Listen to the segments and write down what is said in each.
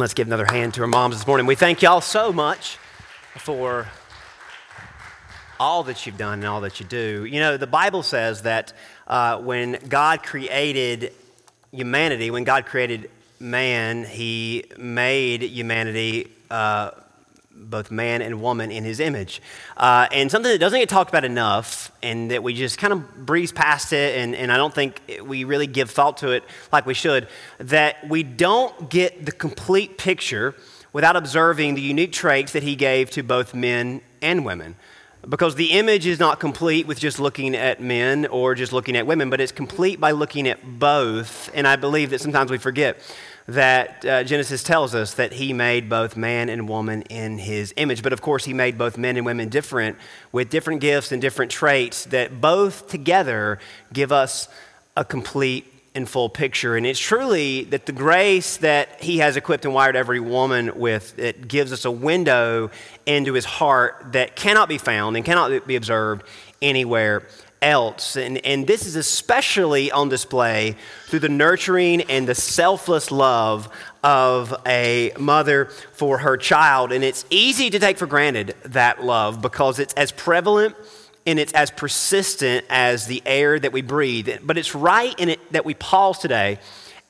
Let's give another hand to our moms this morning. We thank y'all so much for all that you've done and all that you do. You know, the Bible says that uh, when God created humanity, when God created man, he made humanity uh, both man and woman in his image. Uh, and something that doesn't get talked about enough, and that we just kind of breeze past it, and, and I don't think we really give thought to it like we should, that we don't get the complete picture without observing the unique traits that he gave to both men and women. Because the image is not complete with just looking at men or just looking at women, but it's complete by looking at both. And I believe that sometimes we forget that uh, Genesis tells us that he made both man and woman in his image. But of course, he made both men and women different with different gifts and different traits that both together give us a complete and full picture. And it's truly that the grace that he has equipped and wired every woman with, it gives us a window into his heart that cannot be found and cannot be observed anywhere else. And, and this is especially on display through the nurturing and the selfless love of a mother for her child. And it's easy to take for granted that love because it's as prevalent and it's as persistent as the air that we breathe. But it's right in it that we pause today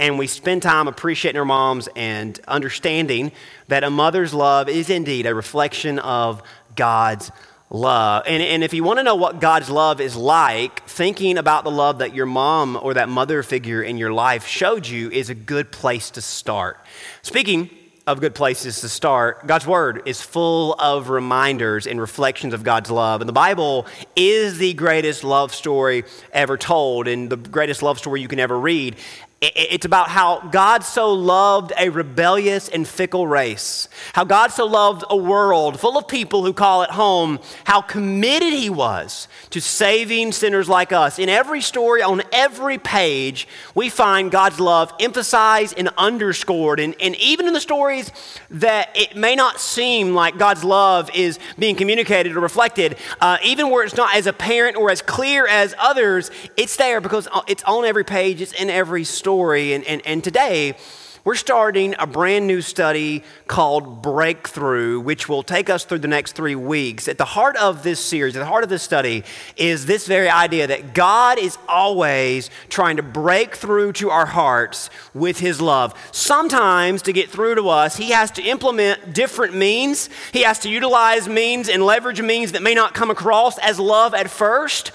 and we spend time appreciating our moms and understanding that a mother's love is indeed a reflection of God's love. And, and if you want to know what God's love is like, thinking about the love that your mom or that mother figure in your life showed you is a good place to start. Speaking of good places to start, God's Word is full of reminders and reflections of God's love. And the Bible is the greatest love story ever told and the greatest love story you can ever read. It's about how God so loved a rebellious and fickle race, how God so loved a world full of people who call it home, how committed He was to saving sinners like us. In every story, on every page, we find God's love emphasized and underscored. And, and even in the stories that it may not seem like God's love is being communicated or reflected, uh, even where it's not as apparent or as clear as others, it's there because it's on every page, it's in every story story. And, and, and today, we're starting a brand new study called Breakthrough, which will take us through the next three weeks. At the heart of this series, at the heart of this study, is this very idea that God is always trying to break through to our hearts with His love. Sometimes, to get through to us, He has to implement different means, He has to utilize means and leverage means that may not come across as love at first.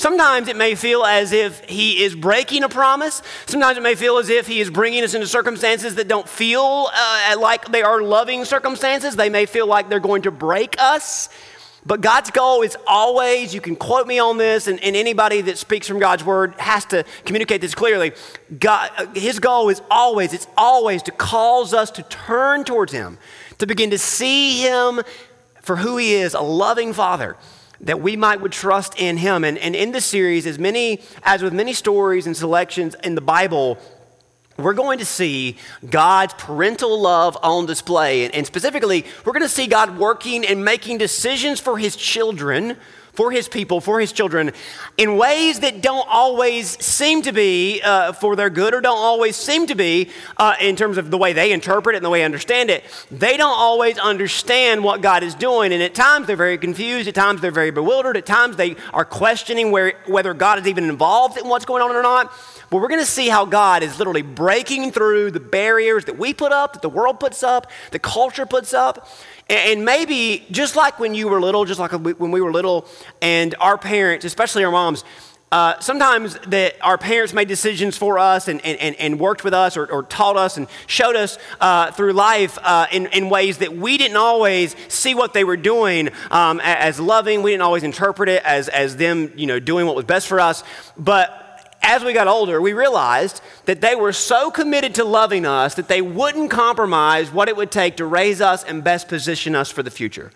Sometimes it may feel as if he is breaking a promise. Sometimes it may feel as if he is bringing us into circumstances that don't feel uh, like they are loving circumstances. They may feel like they're going to break us. But God's goal is always, you can quote me on this, and, and anybody that speaks from God's word has to communicate this clearly. God, uh, his goal is always, it's always to cause us to turn towards Him, to begin to see Him for who He is a loving Father that we might would trust in him. And, and in this series, as many as with many stories and selections in the Bible, we're going to see God's parental love on display. And, and specifically, we're going to see God working and making decisions for his children for his people, for his children, in ways that don't always seem to be uh, for their good or don't always seem to be uh, in terms of the way they interpret it and the way they understand it. They don't always understand what God is doing. And at times they're very confused. At times they're very bewildered. At times they are questioning where, whether God is even involved in what's going on or not. But we're going to see how God is literally breaking through the barriers that we put up, that the world puts up, the culture puts up. And maybe just like when you were little, just like when we were little, and our parents, especially our moms, uh, sometimes that our parents made decisions for us and, and, and worked with us or, or taught us and showed us uh, through life uh, in, in ways that we didn't always see what they were doing um, as loving. We didn't always interpret it as, as them you know, doing what was best for us. But as we got older, we realized that they were so committed to loving us that they wouldn't compromise what it would take to raise us and best position us for the future.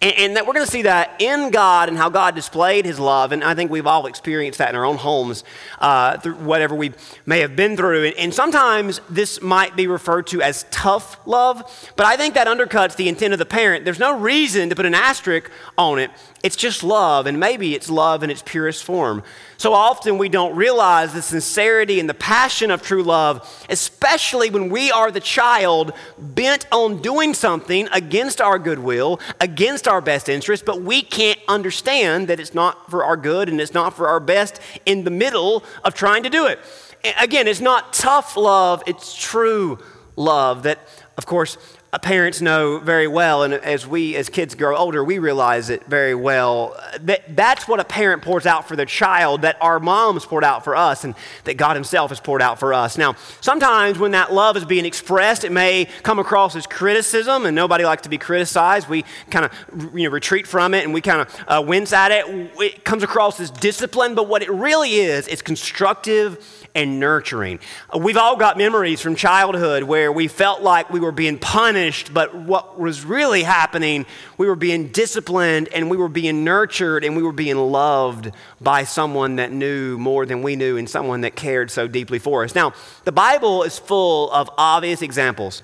And, and that we're going to see that in God and how God displayed his love. And I think we've all experienced that in our own homes, uh, through whatever we may have been through. And, and sometimes this might be referred to as tough love, but I think that undercuts the intent of the parent. There's no reason to put an asterisk on it. It's just love, and maybe it's love in its purest form. So often we don't realize the sincerity and the passion of true love, especially when we are the child bent on doing something against our goodwill, against our best interest, but we can't understand that it's not for our good and it's not for our best in the middle of trying to do it. Again, it's not tough love, it's true love that, of course, parents know very well, and as we, as kids grow older, we realize it very well. That that's what a parent pours out for their child, that our moms poured out for us, and that God Himself has poured out for us. Now, sometimes when that love is being expressed, it may come across as criticism, and nobody likes to be criticized. We kind of you know, retreat from it, and we kind of uh, wince at it. It comes across as discipline, but what it really is, it's constructive and nurturing. We've all got memories from childhood where we felt like we were being punished, but what was really happening, we were being disciplined and we were being nurtured and we were being loved by someone that knew more than we knew and someone that cared so deeply for us. Now, the Bible is full of obvious examples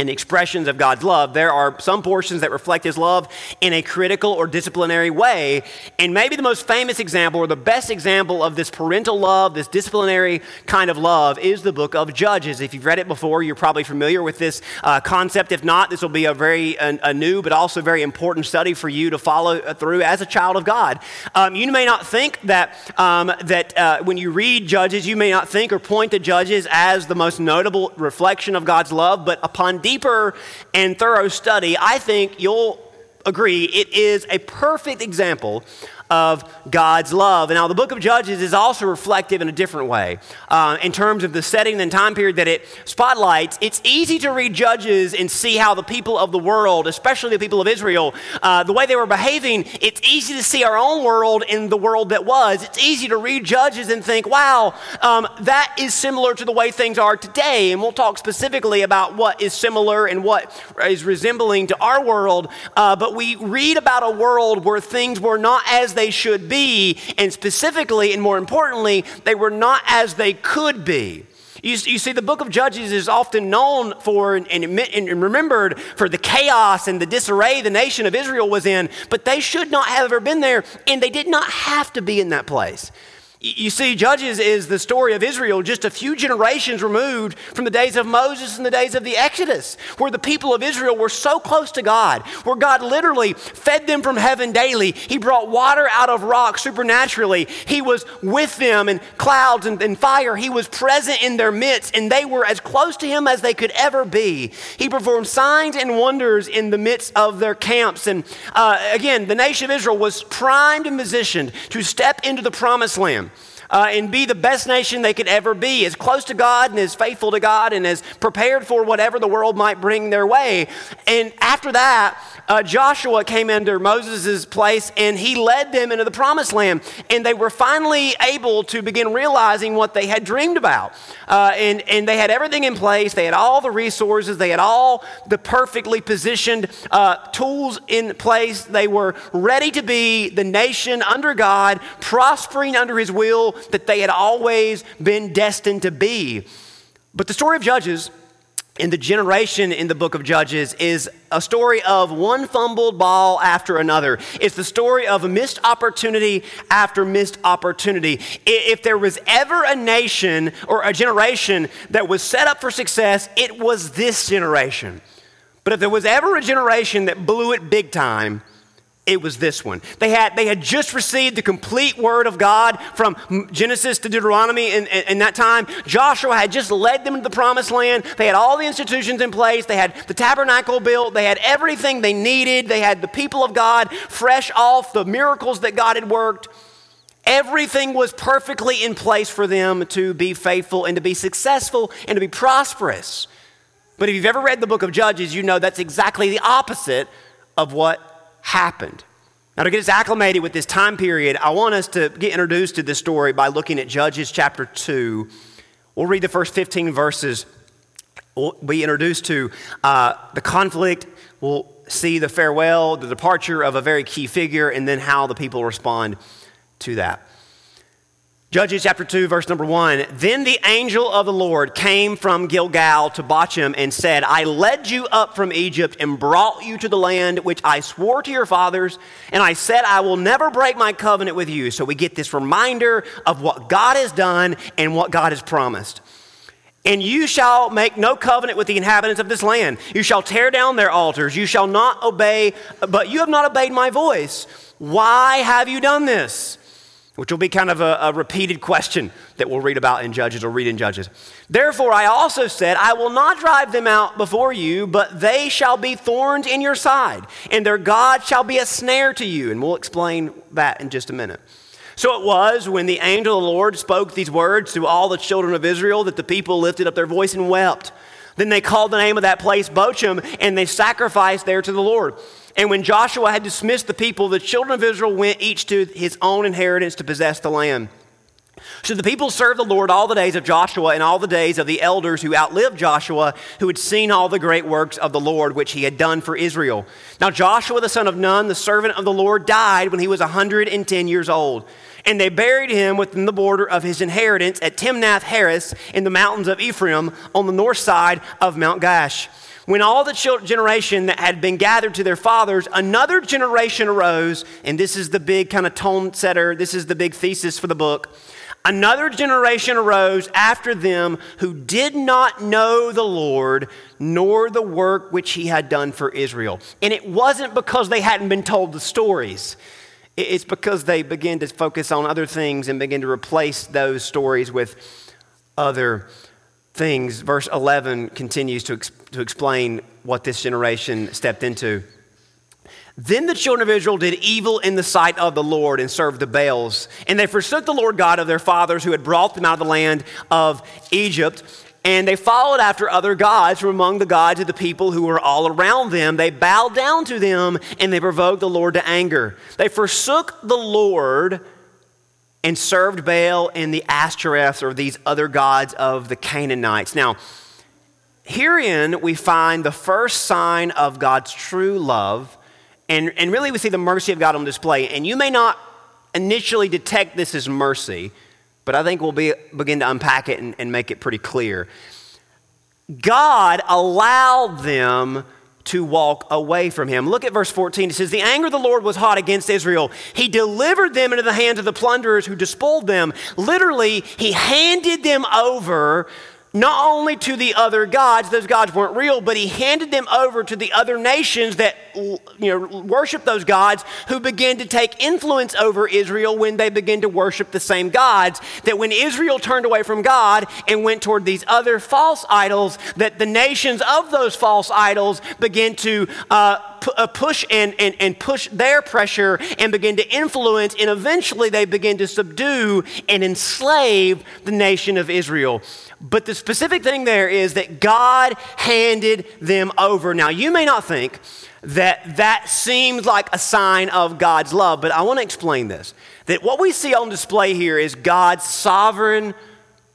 and expressions of God's love, there are some portions that reflect His love in a critical or disciplinary way. And maybe the most famous example or the best example of this parental love, this disciplinary kind of love, is the book of Judges. If you've read it before, you're probably familiar with this uh, concept. If not, this will be a very a, a, new but also very important study for you to follow through as a child of God. Um, you may not think that, um, that uh, when you read Judges, you may not think or point to Judges as the most notable reflection of God's love, but upon deeper and thorough study, I think you'll agree it is a perfect example of God's love. Now, the book of Judges is also reflective in a different way. Uh, in terms of the setting and time period that it spotlights, it's easy to read Judges and see how the people of the world, especially the people of Israel, uh, the way they were behaving, it's easy to see our own world in the world that was. It's easy to read Judges and think, wow, um, that is similar to the way things are today. And we'll talk specifically about what is similar and what is resembling to our world. Uh, but we read about a world where things were not as they should be, and specifically and more importantly, they were not as they could be. You, you, see, the book of Judges is often known for and, and, and, remembered for the chaos and the disarray the nation of Israel was in, but they should not have ever been there, and they did not have to be in that place. You see, Judges is the story of Israel just a few generations removed from the days of Moses and the days of the Exodus, where the people of Israel were so close to God, where God literally fed them from heaven daily. He brought water out of rock supernaturally. He was with them in clouds and, and fire. He was present in their midst, and they were as close to Him as they could ever be. He performed signs and wonders in the midst of their camps. And uh, again, the nation of Israel was primed and positioned to step into the promised land uh, and be the best nation they could ever be, as close to God and as faithful to God and as prepared for whatever the world might bring their way. And after that, uh, Joshua came under Moses' place and he led them into the promised land. And they were finally able to begin realizing what they had dreamed about. Uh, and, and they had everything in place, they had all the resources, they had all the perfectly positioned uh, tools in place. They were ready to be the nation under God, prospering under his will that they had always been destined to be. But the story of Judges in the generation in the book of Judges is a story of one fumbled ball after another. It's the story of missed opportunity after missed opportunity. If there was ever a nation or a generation that was set up for success, it was this generation. But if there was ever a generation that blew it big time, it was this one. They had, they had just received the complete word of God from Genesis to Deuteronomy in, in, in, that time. Joshua had just led them to the promised land. They had all the institutions in place. They had the tabernacle built. They had everything they needed. They had the people of God fresh off the miracles that God had worked. Everything was perfectly in place for them to be faithful and to be successful and to be prosperous. But if you've ever read the book of Judges, you know that's exactly the opposite of what happened. Now, to get us acclimated with this time period, I want us to get introduced to this story by looking at Judges chapter 2. We'll read the first 15 verses. We'll be introduced to uh, the conflict. We'll see the farewell, the departure of a very key figure, and then how the people respond to that. Judges chapter 2, verse number 1. Then the angel of the Lord came from Gilgal to Bochim and said, I led you up from Egypt and brought you to the land which I swore to your fathers, and I said, I will never break my covenant with you. So we get this reminder of what God has done and what God has promised. And you shall make no covenant with the inhabitants of this land. You shall tear down their altars. You shall not obey, but you have not obeyed my voice. Why have you done this? Which will be kind of a, a, repeated question that we'll read about in Judges or read in Judges. Therefore, I also said, I will not drive them out before you, but they shall be thorns in your side, and their God shall be a snare to you. And we'll explain that in just a minute. So it was when the angel of the Lord spoke these words to all the children of Israel that the people lifted up their voice and wept. Then they called the name of that place Bochim, and they sacrificed there to the Lord. And when Joshua had dismissed the people, the children of Israel went each to his own inheritance to possess the land. So the people served the Lord all the days of Joshua and all the days of the elders who outlived Joshua, who had seen all the great works of the Lord which he had done for Israel. Now Joshua the son of Nun, the servant of the Lord, died when he was 110 years old. And they buried him within the border of his inheritance at Timnath Heres in the mountains of Ephraim on the north side of Mount Gaash. When all the generation that had been gathered to their fathers, another generation arose, and this is the big kind of tone setter, this is the big thesis for the book. Another generation arose after them who did not know the Lord nor the work which he had done for Israel. And it wasn't because they hadn't been told the stories. It's because they began to focus on other things and begin to replace those stories with other things. Verse 11 continues to, ex- to explain what this generation stepped into. Then the children of Israel did evil in the sight of the Lord and served the Baals. And they forsook the Lord God of their fathers who had brought them out of the land of Egypt. And they followed after other gods from among the gods of the people who were all around them. They bowed down to them and they provoked the Lord to anger. They forsook the Lord and served Baal and the Ashtoreths or these other gods of the Canaanites. Now, herein we find the first sign of God's true love, and, and really we see the mercy of God on display. And you may not initially detect this as mercy, but I think we'll be, begin to unpack it and, and make it pretty clear. God allowed them to walk away from him. Look at verse 14. It says, The anger of the Lord was hot against Israel. He delivered them into the hands of the plunderers who despoiled them. Literally, he handed them over not only to the other gods, those gods weren't real, but he handed them over to the other nations that you know, worship those gods who began to take influence over Israel when they began to worship the same gods. That when Israel turned away from God and went toward these other false idols, that the nations of those false idols began to uh, uh, push and, and, and push their pressure and begin to influence, and eventually they begin to subdue and enslave the nation of Israel. But the specific thing there is that God handed them over. Now, you may not think that that seems like a sign of God's love, but I want to explain this. That what we see on display here is God's sovereign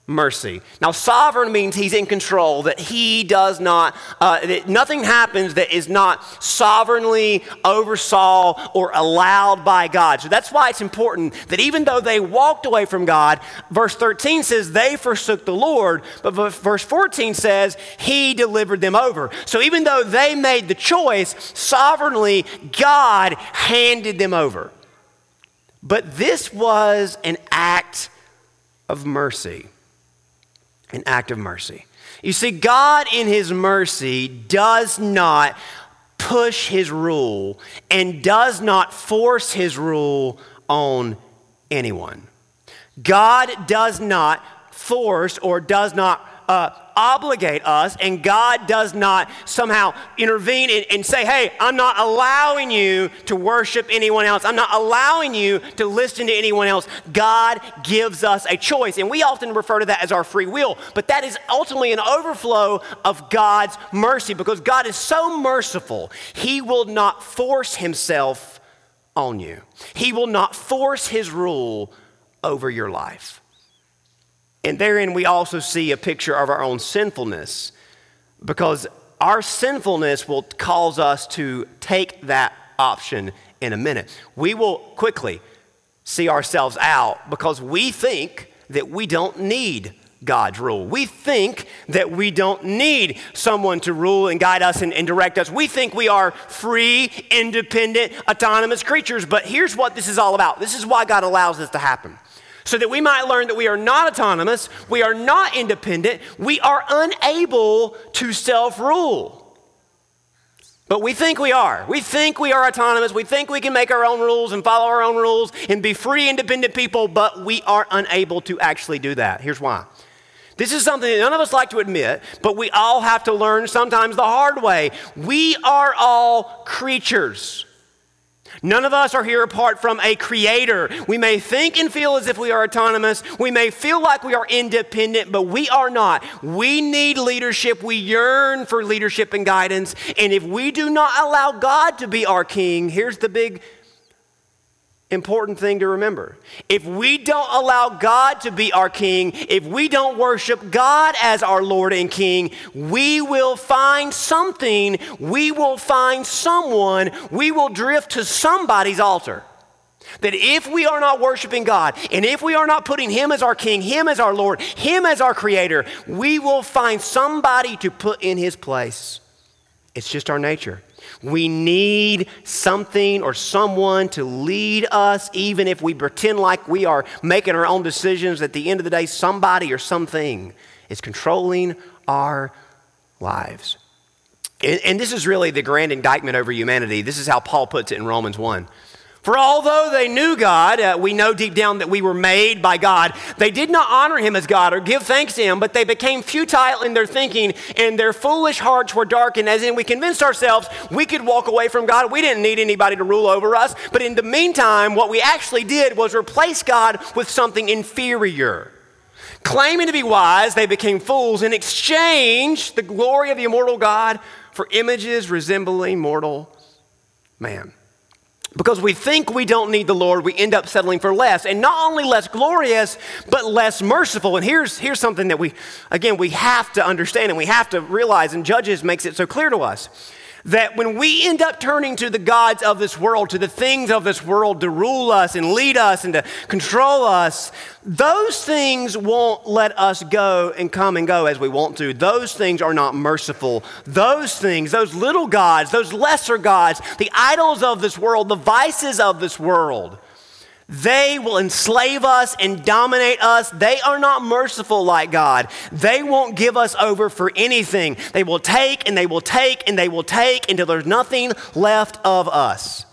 mercy. Now, sovereign means he's in control, that he does not, uh, that nothing happens that is not sovereignly oversaw or allowed by God. So that's why it's important that even though they walked away from God, verse 13 says they forsook the Lord, but verse 14 says he delivered them over. So even though they made the choice, sovereignly, God handed them over. But this was an act of mercy an act of mercy. You see, God in His mercy does not push His rule and does not force His rule on anyone. God does not force or does not uh, obligate us, and God does not somehow intervene and, and, say, hey, I'm not allowing you to worship anyone else. I'm not allowing you to listen to anyone else. God gives us a choice, and we often refer to that as our free will, but that is ultimately an overflow of God's mercy because God is so merciful, He will not force Himself on you, He will not force His rule over your life. And therein, we also see a picture of our own sinfulness because our sinfulness will cause us to take that option in a minute. We will quickly see ourselves out because we think that we don't need God's rule. We think that we don't need someone to rule and guide us and, and, direct us. We think we are free, independent, autonomous creatures. But here's what this is all about this is why God allows this to happen. So that we might learn that we are not autonomous, we are not independent, we are unable to self rule. But we think we are. We think we are autonomous. We think we can make our own rules and follow our own rules and be free, independent people, but we are unable to actually do that. Here's why. This is something that none of us like to admit, but we all have to learn sometimes the hard way. We are all creatures. None of us are here apart from a creator. We may think and feel as if we are autonomous. We may feel like we are independent, but we are not. We need leadership. We yearn for leadership and guidance. And if we do not allow God to be our king, here's the big important thing to remember. If we don't allow God to be our king, if we don't worship God as our Lord and King, we will find something, we will find someone, we will drift to somebody's altar. That if we are not worshiping God, and if we are not putting Him as our King, Him as our Lord, Him as our Creator, we will find somebody to put in His place. It's just our nature. We need something or someone to lead us, even if we pretend like we are making our own decisions. At the end of the day, somebody or something is controlling our lives. And, and this is really the grand indictment over humanity. This is how Paul puts it in Romans 1. For although they knew God, uh, we know deep down that we were made by God, they did not honor him as God or give thanks to him, but they became futile in their thinking, and their foolish hearts were darkened. As in, we convinced ourselves we could walk away from God. We didn't need anybody to rule over us. But in the meantime, what we actually did was replace God with something inferior. Claiming to be wise, they became fools and exchanged the glory of the immortal God for images resembling mortal man. Because we think we don't need the Lord, we end up settling for less. And not only less glorious, but less merciful. And here's, here's something that we, again, we have to understand and we have to realize, and Judges makes it so clear to us that when we end up turning to the gods of this world, to the things of this world to rule us and lead us and to control us, those things won't let us go and come and go as we want to. Those things are not merciful. Those things, those little gods, those lesser gods, the idols of this world, the vices of this world, they will enslave us and dominate us. They are not merciful like God. They won't give us over for anything. They will take and they will take and they will take until there's nothing left of us.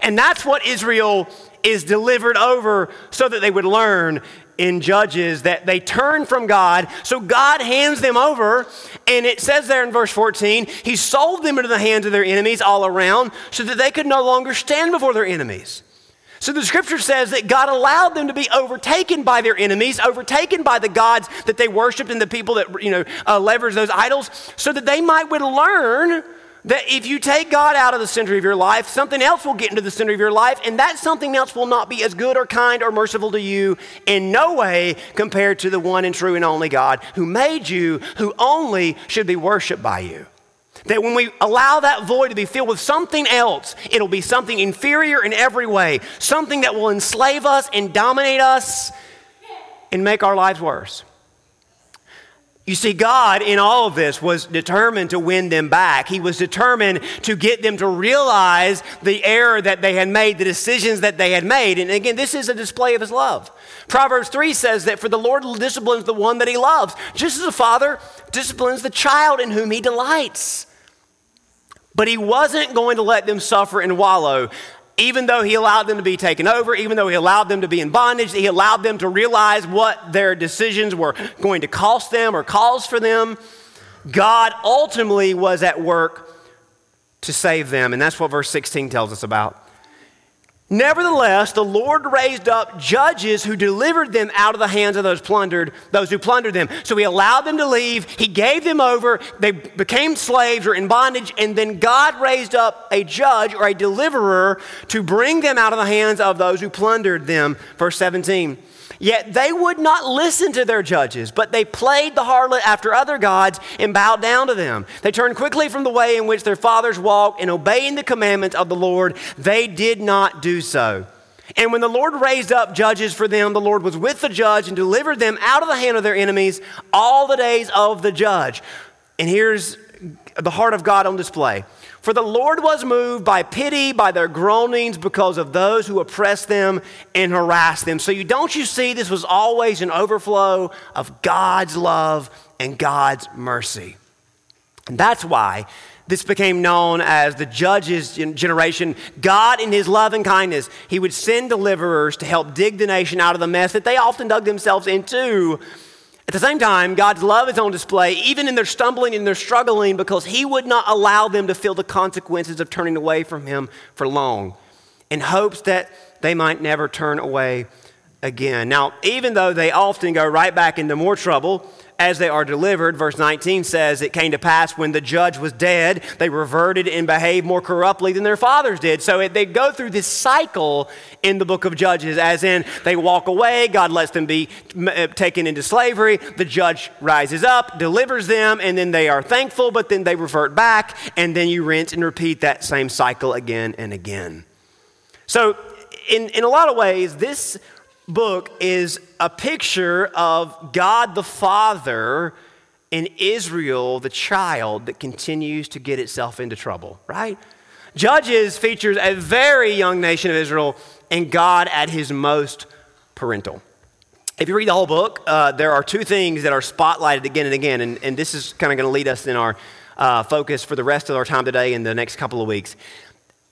And that's what Israel is delivered over so that they would learn in Judges that they turn from God. So God hands them over, and it says there in verse 14, He sold them into the hands of their enemies all around so that they could no longer stand before their enemies. So the scripture says that God allowed them to be overtaken by their enemies, overtaken by the gods that they worshiped and the people that, you know, uh, leveraged those idols, so that they might would learn that if you take God out of the center of your life, something else will get into the center of your life, and that something else will not be as good or kind or merciful to you in no way compared to the one and true and only God who made you, who only should be worshiped by you. That when we allow that void to be filled with something else, it'll be something inferior in every way, something that will enslave us and dominate us and make our lives worse. You see, God in all of this was determined to win them back. He was determined to get them to realize the error that they had made, the decisions that they had made. And again, this is a display of His love. Proverbs 3 says that for the Lord disciplines the one that He loves, just as a father disciplines the child in whom He delights. But he wasn't going to let them suffer and wallow. Even though he allowed them to be taken over, even though he allowed them to be in bondage, he allowed them to realize what their decisions were going to cost them or cause for them. God ultimately was at work to save them. And that's what verse 16 tells us about. Nevertheless, the Lord raised up judges who delivered them out of the hands of those plundered, those who plundered them. So he allowed them to leave, he gave them over, they became slaves or in bondage, and then God raised up a judge or a deliverer to bring them out of the hands of those who plundered them. Verse 17. Yet they would not listen to their judges, but they played the harlot after other gods and bowed down to them. They turned quickly from the way in which their fathers walked, and obeying the commandments of the Lord, they did not do so. And when the Lord raised up judges for them, the Lord was with the judge and delivered them out of the hand of their enemies all the days of the judge. And here's the heart of God on display. For the Lord was moved by pity by their groanings because of those who oppress them and harass them. So you don't you see this was always an overflow of God's love and God's mercy. And that's why this became known as the judges generation. God, in his love and kindness, he would send deliverers to help dig the nation out of the mess that they often dug themselves into. At the same time, God's love is on display even in their stumbling and their struggling because he would not allow them to feel the consequences of turning away from him for long in hopes that they might never turn away again. Now, even though they often go right back into more trouble, as they are delivered. Verse 19 says, It came to pass when the judge was dead, they reverted and behaved more corruptly than their fathers did. So it, they go through this cycle in the book of Judges, as in they walk away, God lets them be uh, taken into slavery, the judge rises up, delivers them, and then they are thankful, but then they revert back, and then you rinse and repeat that same cycle again and again. So, in, in a lot of ways, this book is a picture of God the Father and Israel, the child that continues to get itself into trouble, right? Judges features a very young nation of Israel and God at his most parental. If you read the whole book, uh, there are two things that are spotlighted again and again, and, and this is kind of going to lead us in our uh, focus for the rest of our time today and the next couple of weeks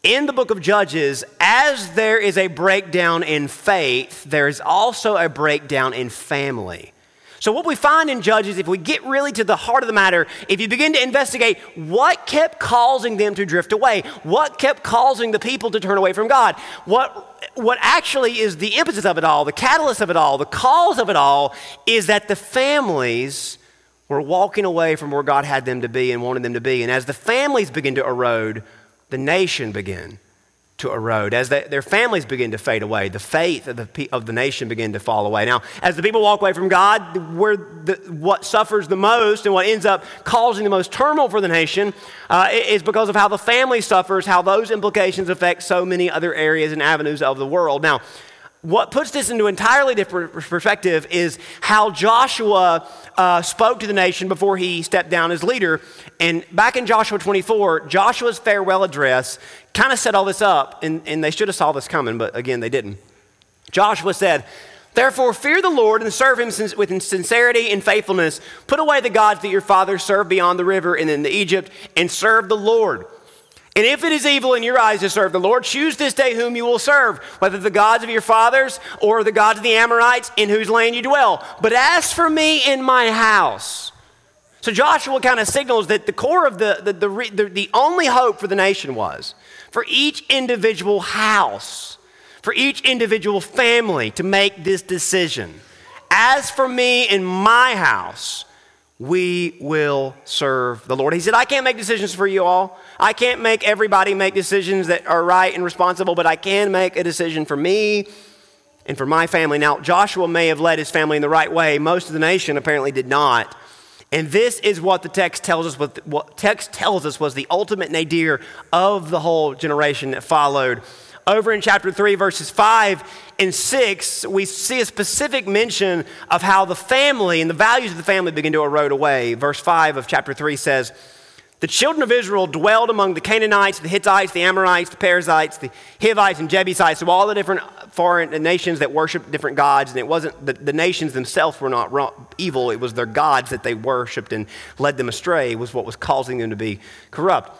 in the book of Judges, as there is a breakdown in faith, there is also a breakdown in family. So, what we find in Judges, if we get really to the heart of the matter, if you begin to investigate what kept causing them to drift away, what kept causing the people to turn away from God, what, what actually is the impetus of it all, the catalyst of it all, the cause of it all, is that the families were walking away from where God had them to be and wanted them to be. And as the families begin to erode, the nation begin to erode. As they, their families begin to fade away, the faith of the, of the nation begin to fall away. Now, as the people walk away from God, where the, what suffers the most and what ends up causing the most turmoil for the nation uh, is because of how the family suffers, how those implications affect so many other areas and avenues of the world. Now, what puts this into entirely different perspective is how Joshua uh, spoke to the nation before he stepped down as leader. And back in Joshua 24, Joshua's farewell address kind of set all this up, and, and they should have saw this coming, but again, they didn't. Joshua said, Therefore, fear the Lord and serve him with sincerity and faithfulness. Put away the gods that your fathers served beyond the river and in Egypt, and serve the Lord. And if it is evil in your eyes to serve the Lord, choose this day whom you will serve, whether the gods of your fathers or the gods of the Amorites in whose land you dwell. But as for me and my house, so Joshua kind of signals that the core of the, the, the, the, the only hope for the nation was for each individual house, for each individual family to make this decision. As for me and my house, we will serve the Lord. He said, I can't make decisions for you all. I can't make everybody make decisions that are right and responsible, but I can make a decision for me and for my family. Now, Joshua may have led his family in the right way. Most of the nation apparently did not. And this is what the text tells us, what, what text tells us was the ultimate nadir of the whole generation that followed. Over in chapter 3, verses 5 and 6, we see a specific mention of how the family and the values of the family begin to erode away. Verse 5 of chapter 3 says, the children of Israel dwelled among the Canaanites, the Hittites, the Amorites, the Perizzites, the Hivites, and Jebusites, so all the different foreign nations that worshiped different gods. And it wasn't the, the nations themselves were not wrong, evil, it was their gods that they worshiped and led them astray, was what was causing them to be corrupt.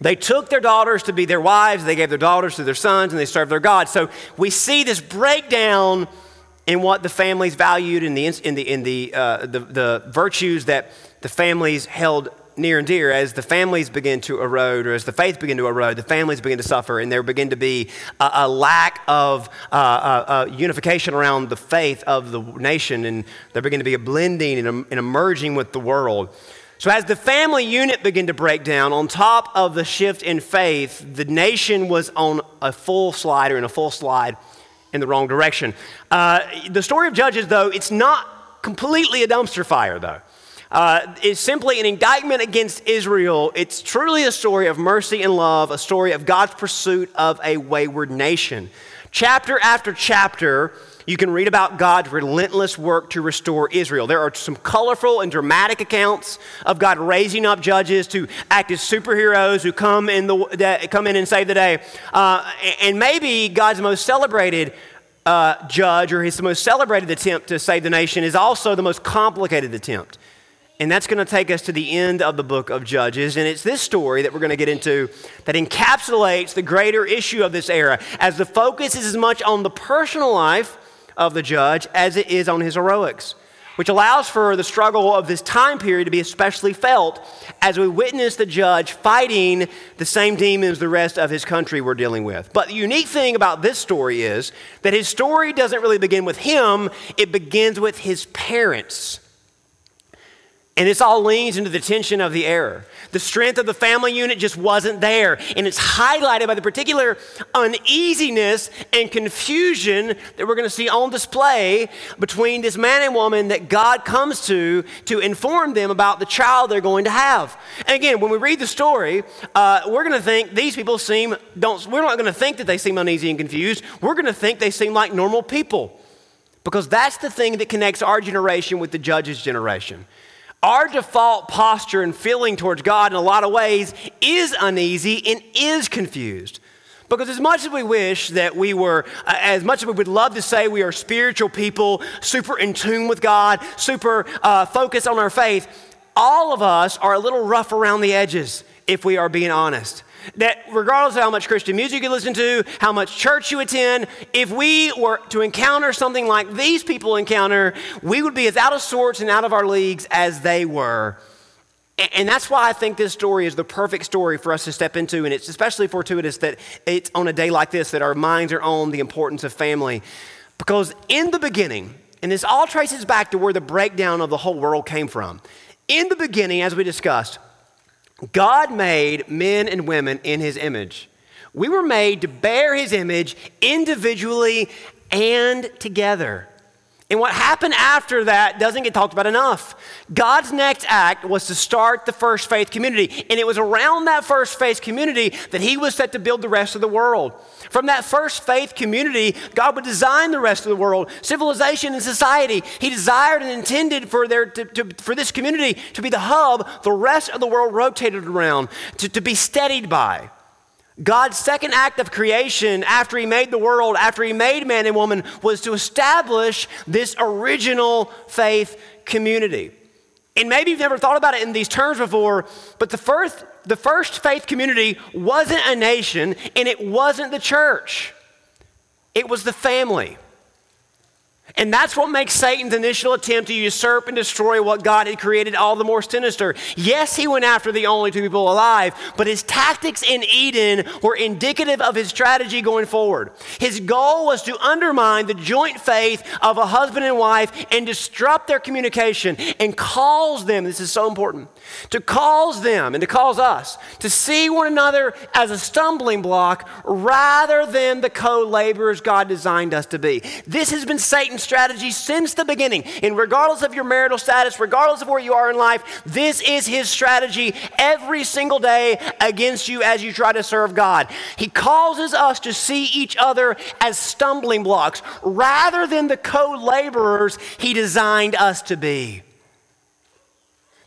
They took their daughters to be their wives, they gave their daughters to their sons, and they served their gods. So we see this breakdown in what the families valued in the, in the, in the, uh, the, the virtues that the families held near and dear as the families begin to erode or as the faith begin to erode, the families begin to suffer, and there begin to be a, a lack of uh, uh, uh, unification around the faith of the nation, and there begin to be a blending and, a, and emerging with the world. So, as the family unit began to break down, on top of the shift in faith, the nation was on a full slide or in a full slide in the wrong direction. Uh, the story of Judges, though, it's not completely a dumpster fire, though uh, is simply an indictment against Israel. It's truly a story of mercy and love, a story of God's pursuit of a wayward nation. Chapter after chapter, you can read about God's relentless work to restore Israel. There are some colorful and dramatic accounts of God raising up judges to act as superheroes who come in, the, come in and save the day. Uh, and maybe God's most celebrated uh, judge or his most celebrated attempt to save the nation is also the most complicated attempt. And that's going to take us to the end of the book of Judges. And it's this story that we're going to get into that encapsulates the greater issue of this era, as the focus is as much on the personal life of the judge as it is on his heroics, which allows for the struggle of this time period to be especially felt as we witness the judge fighting the same demons the rest of his country were dealing with. But the unique thing about this story is that his story doesn't really begin with him, it begins with his parents. And this all leans into the tension of the error. The strength of the family unit just wasn't there. And it's highlighted by the particular uneasiness and confusion that we're going to see on display between this man and woman that God comes to to inform them about the child they're going to have. And again, when we read the story, uh, we're going to think these people seem, don't, we're not going to think that they seem uneasy and confused. We're going to think they seem like normal people. Because that's the thing that connects our generation with the judge's generation. Our default posture and feeling towards God in a lot of ways is uneasy and is confused. Because as much as we wish that we were, uh, as much as we would love to say we are spiritual people, super in tune with God, super uh, focused on our faith, all of us are a little rough around the edges, if we are being honest that regardless of how much Christian music you listen to, how much church you attend, if we were to encounter something like these people encounter, we would be as out of sorts and out of our leagues as they were. And that's why I think this story is the perfect story for us to step into. And it's especially fortuitous that it's on a day like this that our minds are on the importance of family. Because in the beginning, and this all traces back to where the breakdown of the whole world came from. In the beginning, as we discussed, God made men and women in his image. We were made to bear his image individually and together. And what happened after that doesn't get talked about enough. God's next act was to start the first faith community. And it was around that first faith community that he was set to build the rest of the world. From that first faith community, God would design the rest of the world, civilization and society. He desired and intended for, there to, to, for this community to be the hub the rest of the world rotated around, to, to be steadied by. God's second act of creation after he made the world, after he made man and woman, was to establish this original faith community. And maybe you've never thought about it in these terms before, but the first, the first faith community wasn't a nation and it wasn't the church, it was the family. And that's what makes Satan's initial attempt to usurp and destroy what God had created all the more sinister. Yes, he went after the only two people alive, but his tactics in Eden were indicative of his strategy going forward. His goal was to undermine the joint faith of a husband and wife and disrupt their communication and cause them, this is so important, to cause them and to cause us to see one another as a stumbling block rather than the co laborers God designed us to be. This has been Satan's strategy since the beginning. And regardless of your marital status, regardless of where you are in life, this is his strategy every single day against you as you try to serve God. He causes us to see each other as stumbling blocks rather than the co laborers he designed us to be.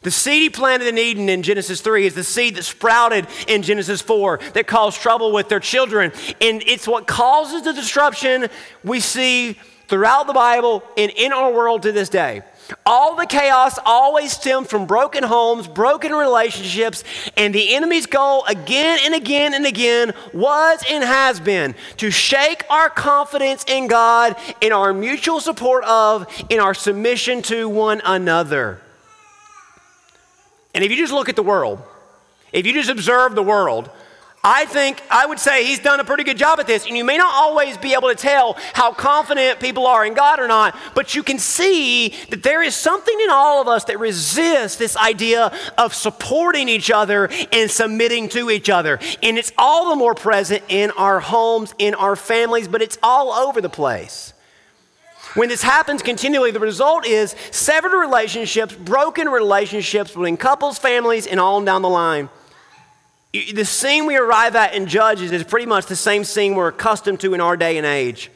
The seed he planted in Eden in Genesis 3 is the seed that sprouted in Genesis 4 that caused trouble with their children. And it's what causes the disruption we see throughout the Bible and in our world to this day. All the chaos always stems from broken homes, broken relationships, and the enemy's goal again and again and again was and has been to shake our confidence in God, in our mutual support of, in our submission to one another. And if you just look at the world, if you just observe the world, I think I would say he's done a pretty good job at this. And you may not always be able to tell how confident people are in God or not, but you can see that there is something in all of us that resists this idea of supporting each other and submitting to each other. And it's all the more present in our homes, in our families, but it's all over the place. When this happens continually, the result is severed relationships, broken relationships between couples, families, and on down the line. The scene we arrive at in Judges is pretty much the same scene we're accustomed to in our day and age.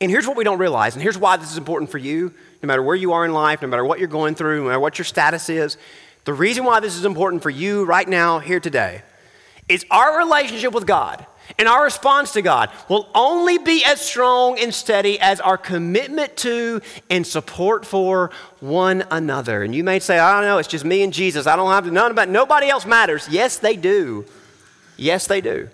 And here's what we don't realize, and here's why this is important for you, no matter where you are in life, no matter what you're going through, no matter what your status is. The reason why this is important for you right now, here today, is our relationship with God and our response to God will only be as strong and steady as our commitment to and support for one another. And you may say, I don't know, it's just me and Jesus. I don't have to know about nobody else matters. Yes, they do. Yes, they do.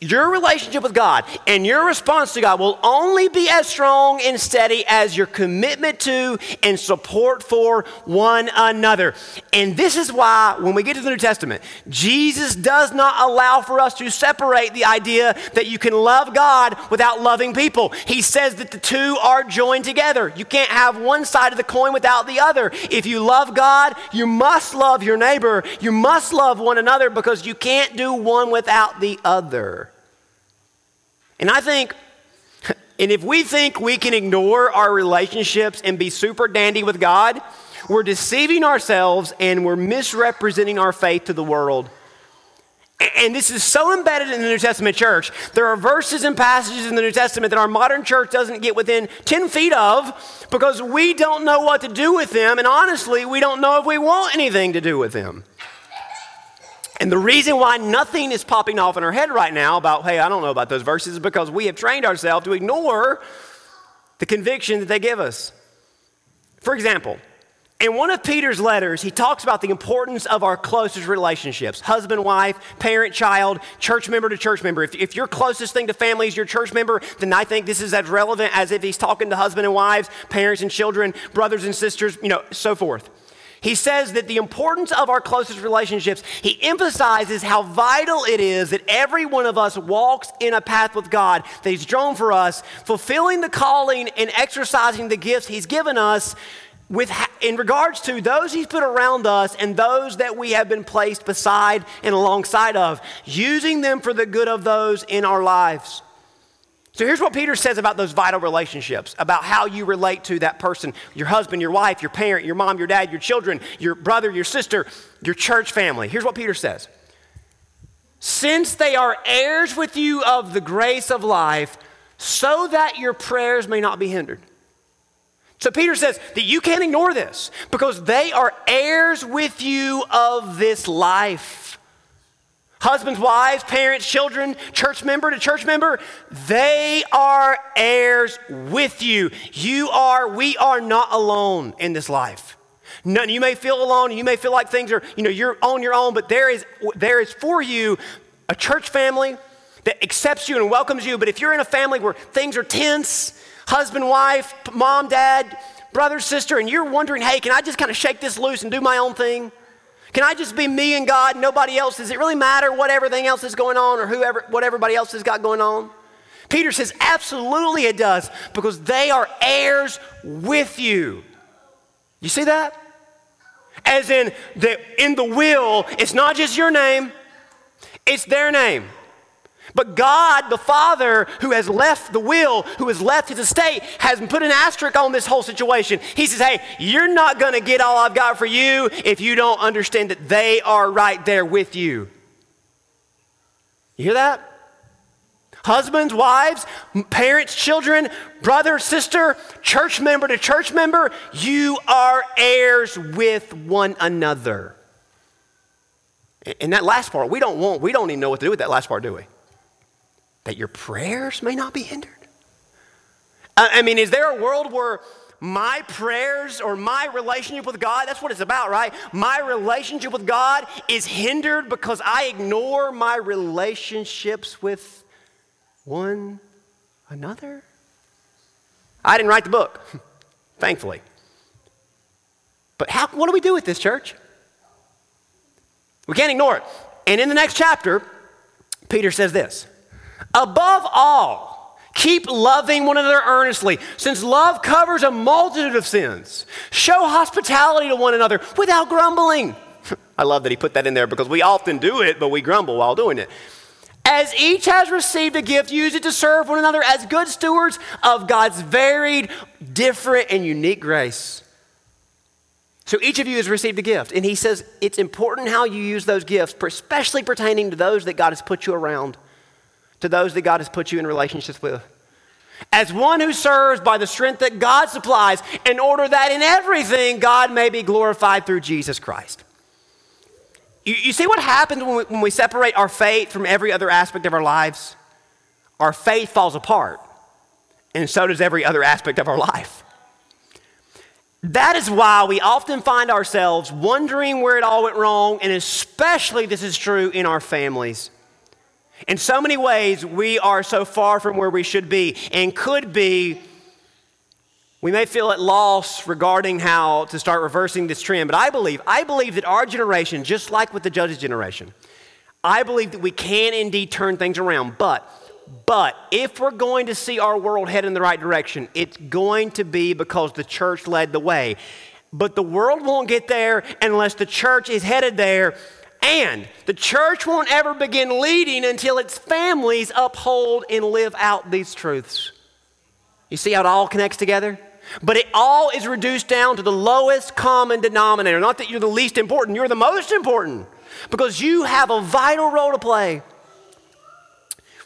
Your relationship with God and your response to God will only be as strong and steady as your commitment to and support for one another. And this is why, when we get to the New Testament, Jesus does not allow for us to separate the idea that you can love God without loving people. He says that the two are joined together. You can't have one side of the coin without the other. If you love God, you must love your neighbor. You must love one another because you can't do one without the other. And I think, and if we think we can ignore our relationships and be super dandy with God, we're deceiving ourselves and we're misrepresenting our faith to the world. And this is so embedded in the New Testament church. There are verses and passages in the New Testament that our modern church doesn't get within 10 feet of because we don't know what to do with them. And honestly, we don't know if we want anything to do with them. And the reason why nothing is popping off in our head right now about, hey, I don't know about those verses is because we have trained ourselves to ignore the conviction that they give us. For example, in one of Peter's letters, he talks about the importance of our closest relationships husband, wife, parent, child, church member to church member. If, if your closest thing to family is your church member, then I think this is as relevant as if he's talking to husband and wives, parents and children, brothers and sisters, you know, so forth. He says that the importance of our closest relationships, he emphasizes how vital it is that every one of us walks in a path with God that he's drawn for us, fulfilling the calling and exercising the gifts he's given us with in regards to those he's put around us and those that we have been placed beside and alongside of, using them for the good of those in our lives. So here's what Peter says about those vital relationships, about how you relate to that person your husband, your wife, your parent, your mom, your dad, your children, your brother, your sister, your church family. Here's what Peter says Since they are heirs with you of the grace of life, so that your prayers may not be hindered. So Peter says that you can't ignore this because they are heirs with you of this life. Husbands, wives, parents, children, church member to church member, they are heirs with you. You are, we are not alone in this life. None, you may feel alone, you may feel like things are, you know, you're on your own, but there is, there is for you a church family that accepts you and welcomes you. But if you're in a family where things are tense, husband, wife, mom, dad, brother, sister, and you're wondering, hey, can I just kind of shake this loose and do my own thing? Can I just be me and God, nobody else? Does it really matter what everything else is going on or whoever, what everybody else has got going on? Peter says, absolutely it does, because they are heirs with you. You see that? As in, the, in the will, it's not just your name, it's their name. But God, the Father, who has left the will, who has left his estate, has put an asterisk on this whole situation. He says, Hey, you're not going to get all I've got for you if you don't understand that they are right there with you. You hear that? Husbands, wives, parents, children, brother, sister, church member to church member, you are heirs with one another. And that last part, we don't want, we don't even know what to do with that last part, do we? That your prayers may not be hindered? I mean, is there a world where my prayers or my relationship with God, that's what it's about, right? My relationship with God is hindered because I ignore my relationships with one another? I didn't write the book, thankfully. But how, what do we do with this, church? We can't ignore it. And in the next chapter, Peter says this Above all, keep loving one another earnestly, since love covers a multitude of sins. Show hospitality to one another without grumbling. I love that he put that in there because we often do it, but we grumble while doing it. As each has received a gift, use it to serve one another as good stewards of God's varied, different, and unique grace. So each of you has received a gift. And he says it's important how you use those gifts, especially pertaining to those that God has put you around, to those that God has put you in relationships with. As one who serves by the strength that God supplies, in order that in everything God may be glorified through Jesus Christ. You, you see what happens when we, when we separate our faith from every other aspect of our lives? Our faith falls apart, and so does every other aspect of our life. That is why we often find ourselves wondering where it all went wrong, and especially this is true in our families. In so many ways, we are so far from where we should be and could be. We may feel at loss regarding how to start reversing this trend, but I believe, I believe that our generation, just like with the judges' generation, I believe that we can indeed turn things around. But but if we're going to see our world head in the right direction, it's going to be because the church led the way. But the world won't get there unless the church is headed there. And the church won't ever begin leading until its families uphold and live out these truths. You see how it all connects together? But it all is reduced down to the lowest common denominator. Not that you're the least important, you're the most important because you have a vital role to play.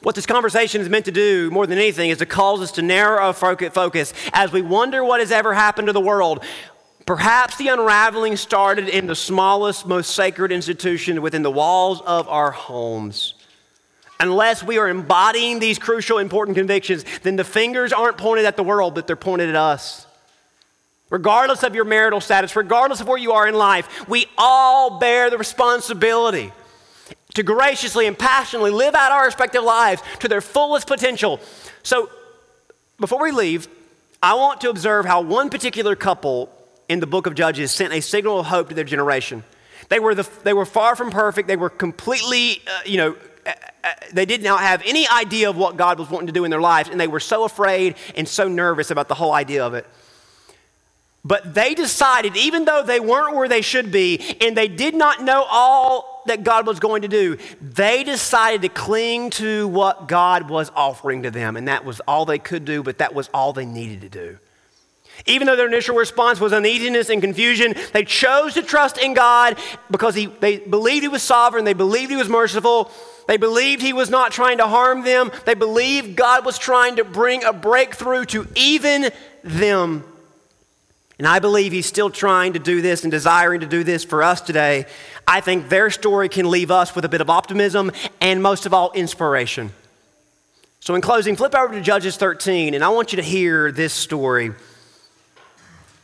What this conversation is meant to do more than anything is to cause us to narrow our focus as we wonder what has ever happened to the world. Perhaps the unraveling started in the smallest, most sacred institution within the walls of our homes. Unless we are embodying these crucial, important convictions, then the fingers aren't pointed at the world, but they're pointed at us. Regardless of your marital status, regardless of where you are in life, we all bear the responsibility to graciously and passionately live out our respective lives to their fullest potential. So, before we leave, I want to observe how one particular couple in the book of Judges sent a signal of hope to their generation. They were, the, they were far from perfect. They were completely, uh, you know, uh, uh, they did not have any idea of what God was wanting to do in their lives, and they were so afraid and so nervous about the whole idea of it. But they decided, even though they weren't where they should be and they did not know all that God was going to do, they decided to cling to what God was offering to them. And that was all they could do, but that was all they needed to do. Even though their initial response was uneasiness and confusion, they chose to trust in God because he, they believed He was sovereign, they believed He was merciful, they believed He was not trying to harm them, they believed God was trying to bring a breakthrough to even them. And I believe he's still trying to do this and desiring to do this for us today. I think their story can leave us with a bit of optimism and, most of all, inspiration. So, in closing, flip over to Judges 13, and I want you to hear this story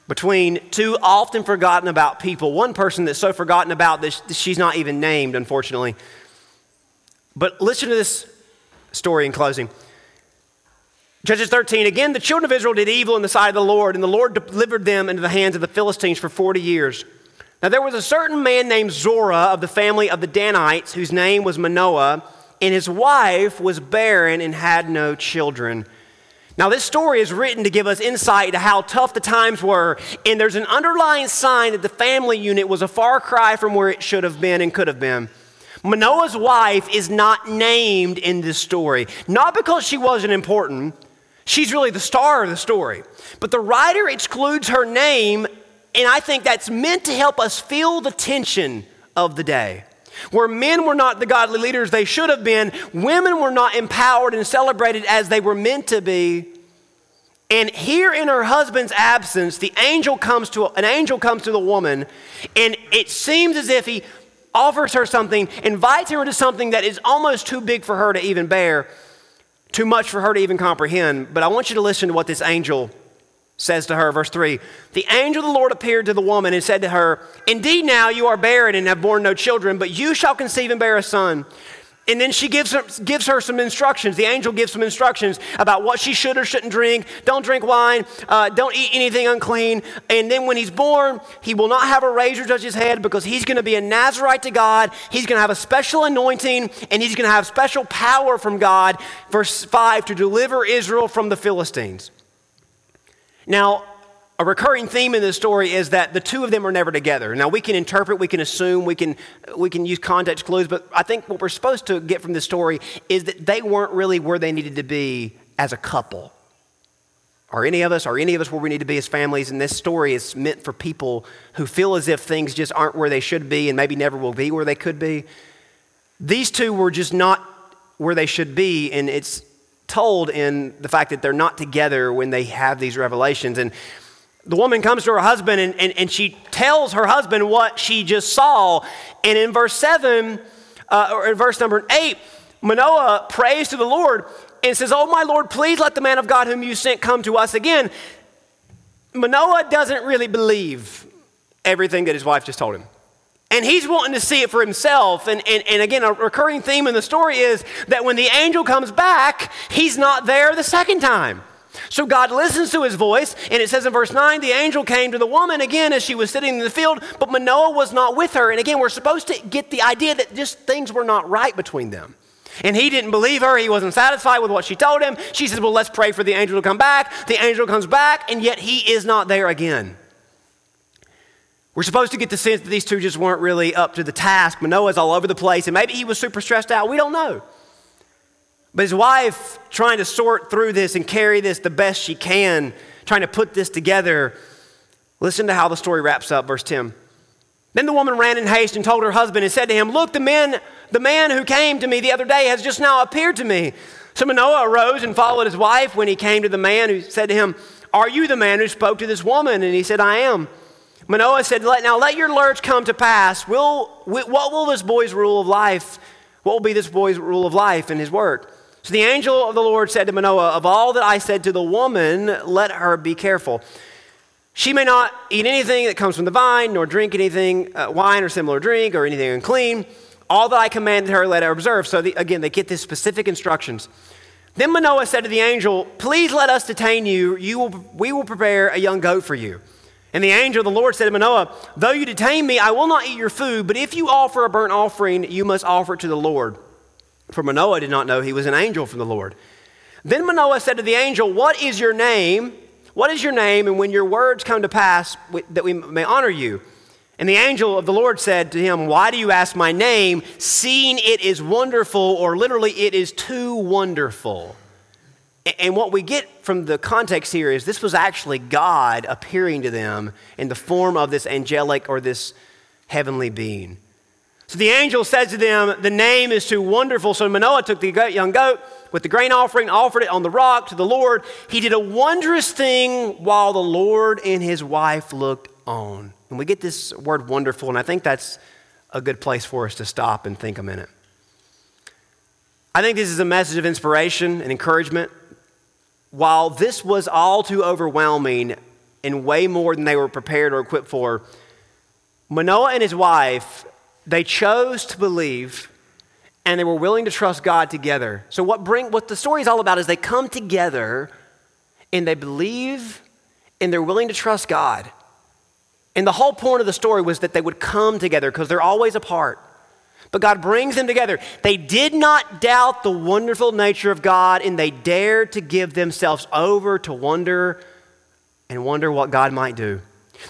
between two often forgotten about people. One person that's so forgotten about that she's not even named, unfortunately. But listen to this story in closing. Judges 13, again, the children of Israel did evil in the sight of the Lord, and the Lord delivered them into the hands of the Philistines for 40 years. Now, there was a certain man named Zorah of the family of the Danites, whose name was Manoah, and his wife was barren and had no children. Now, this story is written to give us insight to how tough the times were, and there's an underlying sign that the family unit was a far cry from where it should have been and could have been. Manoah's wife is not named in this story, not because she wasn't important, She's really the star of the story. But the writer excludes her name, and I think that's meant to help us feel the tension of the day. Where men were not the godly leaders they should have been, women were not empowered and celebrated as they were meant to be. And here in her husband's absence, the angel comes to an angel comes to the woman, and it seems as if he offers her something, invites her into something that is almost too big for her to even bear too much for her to even comprehend. But I want you to listen to what this angel says to her, verse 3 The angel of the Lord appeared to the woman and said to her, Indeed, now you are barren and have borne no children, but you shall conceive and bear a son. And then she gives her, gives her some instructions. The angel gives some instructions about what she should or shouldn't drink. Don't drink wine. Uh, don't eat anything unclean. And then when he's born, he will not have a razor touch his head because he's going to be a Nazarite to God. He's going to have a special anointing and he's going to have special power from God. Verse 5 to deliver Israel from the Philistines. Now, a recurring theme in this story is that the two of them are never together. Now, we can interpret, we can assume, we can, we can use context clues, but I think what we're supposed to get from this story is that they weren't really where they needed to be as a couple. Are any of us, are any of us where we need to be as families? And this story is meant for people who feel as if things just aren't where they should be and maybe never will be where they could be. These two were just not where they should be, and it's told in the fact that they're not together when they have these revelations. And the woman comes to her husband and, and, and she tells her husband what she just saw. And in verse 7, uh, or in verse number 8, Manoah prays to the Lord and says, Oh, my Lord, please let the man of God whom you sent come to us again. Manoah doesn't really believe everything that his wife just told him. And he's wanting to see it for himself. And, and, and again, a recurring theme in the story is that when the angel comes back, he's not there the second time. So God listens to his voice, and it says in verse 9, the angel came to the woman again as she was sitting in the field, but Manoah was not with her. And again, we're supposed to get the idea that just things were not right between them. And he didn't believe her. He wasn't satisfied with what she told him. She says, Well, let's pray for the angel to come back. The angel comes back, and yet he is not there again. We're supposed to get the sense that these two just weren't really up to the task. Manoah's all over the place, and maybe he was super stressed out. We don't know. But his wife, trying to sort through this and carry this the best she can, trying to put this together, listen to how the story wraps up, verse 10. Then the woman ran in haste and told her husband and said to him, Look, the man, the man who came to me the other day has just now appeared to me. So Manoah arose and followed his wife when he came to the man who said to him, Are you the man who spoke to this woman? And he said, I am. Manoah said, Now let your lurch come to pass. Will, what will this boy's rule of life? What will be this boy's rule of life and his work? So the angel of the Lord said to Manoah, Of all that I said to the woman, let her be careful. She may not eat anything that comes from the vine, nor drink anything, uh, wine or similar drink, or anything unclean. All that I commanded her, let her observe. So the, again, they get these specific instructions. Then Manoah said to the angel, Please let us detain you. you will, we will prepare a young goat for you. And the angel of the Lord said to Manoah, Though you detain me, I will not eat your food, but if you offer a burnt offering, you must offer it to the Lord. For Manoah did not know he was an angel from the Lord. Then Manoah said to the angel, What is your name? What is your name? And when your words come to pass, that we may honor you. And the angel of the Lord said to him, Why do you ask my name, seeing it is wonderful, or literally, it is too wonderful? And what we get from the context here is this was actually God appearing to them in the form of this angelic or this heavenly being. So the angel says to them, The name is too wonderful. So Manoah took the young goat with the grain offering, offered it on the rock to the Lord. He did a wondrous thing while the Lord and his wife looked on. And we get this word wonderful, and I think that's a good place for us to stop and think a minute. I think this is a message of inspiration and encouragement. While this was all too overwhelming and way more than they were prepared or equipped for, Manoah and his wife they chose to believe and they were willing to trust God together. So what bring what the story is all about is they come together and they believe and they're willing to trust God. And the whole point of the story was that they would come together because they're always apart. But God brings them together. They did not doubt the wonderful nature of God and they dared to give themselves over to wonder and wonder what God might do.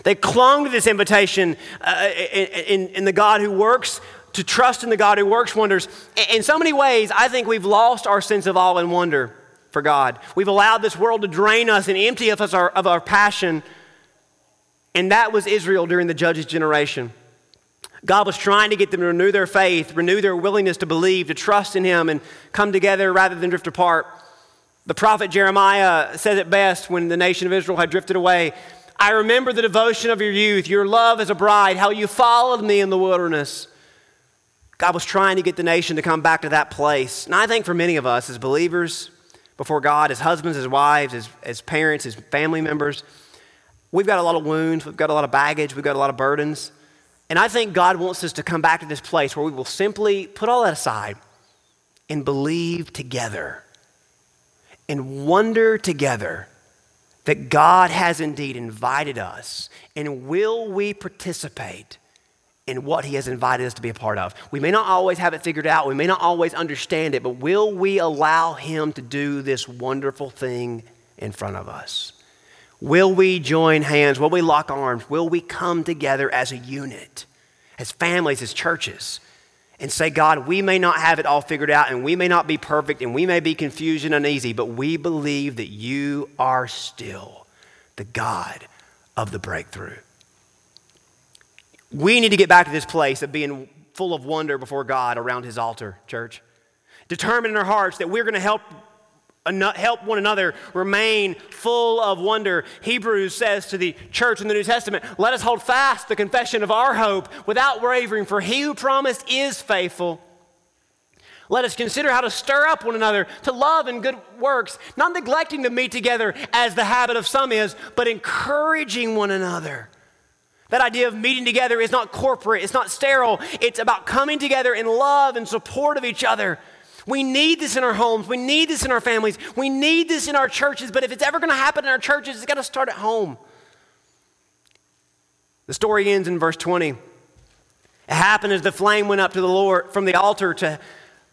They clung to this invitation uh, in, in the God who works, to trust in the God who works wonders. In so many ways, I think we've lost our sense of awe and wonder for God. We've allowed this world to drain us and empty us of our, of our passion. And that was Israel during the judges' generation. God was trying to get them to renew their faith, renew their willingness to believe, to trust in Him, and come together rather than drift apart. The prophet Jeremiah said it best when the nation of Israel had drifted away. I remember the devotion of your youth, your love as a bride, how you followed me in the wilderness. God was trying to get the nation to come back to that place. And I think for many of us as believers before God, as husbands, as wives, as, as parents, as family members, we've got a lot of wounds, we've got a lot of baggage, we've got a lot of burdens. And I think God wants us to come back to this place where we will simply put all that aside and believe together and wonder together that God has indeed invited us, and will we participate in what He has invited us to be a part of? We may not always have it figured out, we may not always understand it, but will we allow Him to do this wonderful thing in front of us? Will we join hands? Will we lock arms? Will we come together as a unit, as families, as churches, and say, God, we may not have it all figured out and we may not be perfect and we may be confused and uneasy, but we believe that you are still the God of the breakthrough. We need to get back to this place of being full of wonder before God around his altar, church. Determine in our hearts that we're going to help help one another remain full of wonder. Hebrews says to the church in the New Testament, Let us hold fast the confession of our hope without wavering, for he who promised is faithful. Let us consider how to stir up one another to love and good works, not neglecting to meet together as the habit of some is, but encouraging one another. That idea of meeting together is not corporate, it's not sterile. It's about coming together in love and support of each other. We need this in our homes. We need this in our families. We need this in our churches. But if it's ever going to happen in our churches, it's got to start at home. The story ends in verse 20. It happened as the flame went up to the Lord from the altar to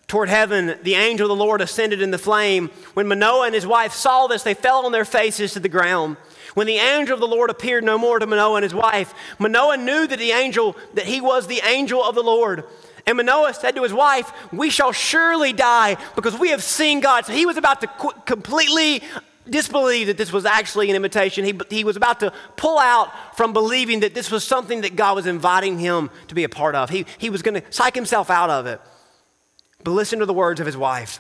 toward heaven. The angel of the Lord ascended in the flame. When Manoah and his wife saw this, they fell on their faces to the ground. When the angel of the Lord appeared no more to Manoah and his wife, Manoah knew that the angel that he was the angel of the Lord. And Manoah said to his wife, We shall surely die because we have seen God. So he was about to qu- completely disbelieve that this was actually an invitation. He, he was about to pull out from believing that this was something that God was inviting him to be a part of. He, he was going to psych himself out of it. But listen to the words of his wife.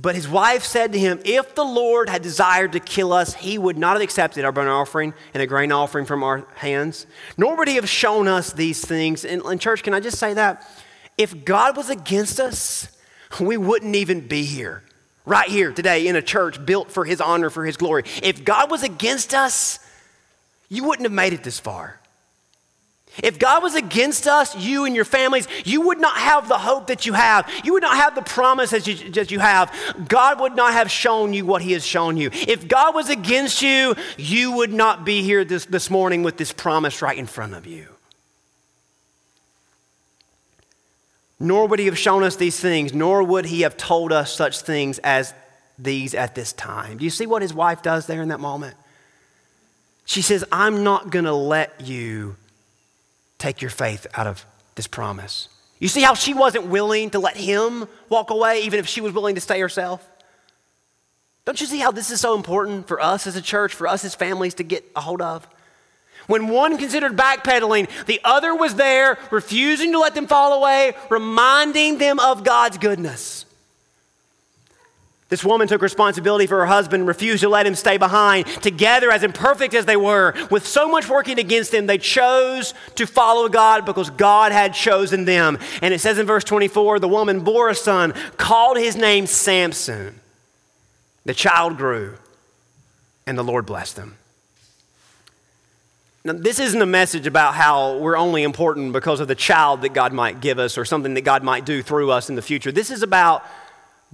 But his wife said to him, If the Lord had desired to kill us, he would not have accepted our burnt offering and a grain offering from our hands, nor would he have shown us these things. And, and church, can I just say that? If God was against us, we wouldn't even be here, right here today in a church built for his honor, for his glory. If God was against us, you wouldn't have made it this far. If God was against us, you and your families, you would not have the hope that you have. You would not have the promise that you, that you have. God would not have shown you what He has shown you. If God was against you, you would not be here this, this morning with this promise right in front of you. Nor would He have shown us these things, nor would He have told us such things as these at this time. Do you see what His wife does there in that moment? She says, I'm not going to let you take your faith out of this promise. You see how she wasn't willing to let him walk away, even if she was willing to stay herself? Don't you see how this is so important for us as a church, for us as families to get a hold of? When one considered backpedaling, the other was there, refusing to let them fall away, reminding them of God's goodness. This woman took responsibility for her husband and refused to let him stay behind. Together, as imperfect as they were, with so much working against them, they chose to follow God because God had chosen them. And it says in verse 24 the woman bore a son, called his name Samson. The child grew, and the Lord blessed them. Now, this isn't a message about how we're only important because of the child that God might give us or something that God might do through us in the future. This is about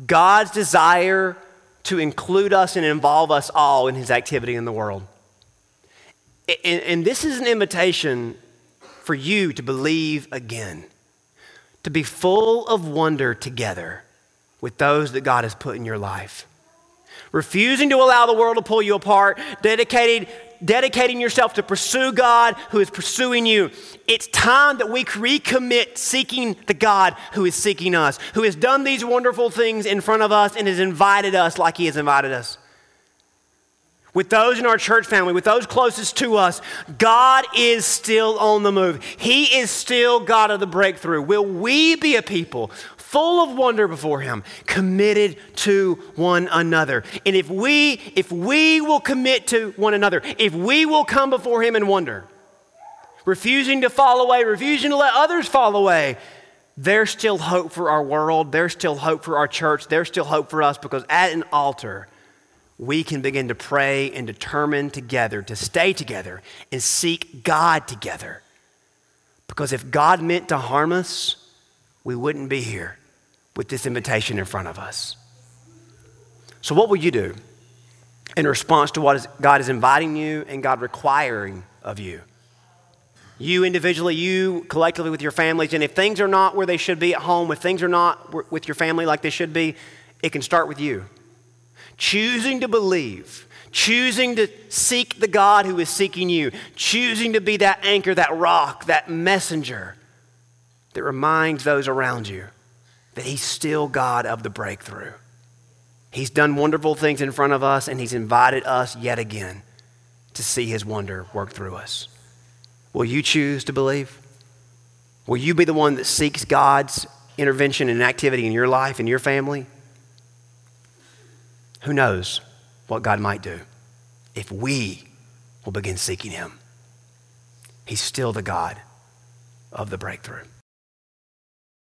God's desire to include us and involve us all in his activity in the world. And, and, this is an invitation for you to believe again, to be full of wonder together with those that God has put in your life. Refusing to allow the world to pull you apart, dedicated dedicating yourself to pursue God who is pursuing you. It's time that we recommit seeking the God who is seeking us, who has done these wonderful things in front of us and has invited us like he has invited us. With those in our church family, with those closest to us, God is still on the move. He is still God of the breakthrough. Will we be a people full of wonder before him, committed to one another. And if we if we will commit to one another, if we will come before him and wonder, refusing to fall away, refusing to let others fall away, there's still hope for our world, there's still hope for our church, there's still hope for us because at an altar we can begin to pray and determine together to stay together and seek God together. Because if God meant to harm us, we wouldn't be here with this invitation in front of us. So, what will you do in response to what God is inviting you and God requiring of you? You individually, you collectively with your families, and if things are not where they should be at home, if things are not with your family like they should be, it can start with you. Choosing to believe, choosing to seek the God who is seeking you, choosing to be that anchor, that rock, that messenger that reminds those around you that He's still God of the breakthrough. He's done wonderful things in front of us, and He's invited us yet again to see His wonder work through us. Will you choose to believe? Will you be the one that seeks God's intervention and activity in your life and your family? Who knows what God might do if we will begin seeking Him? He's still the God of the breakthrough.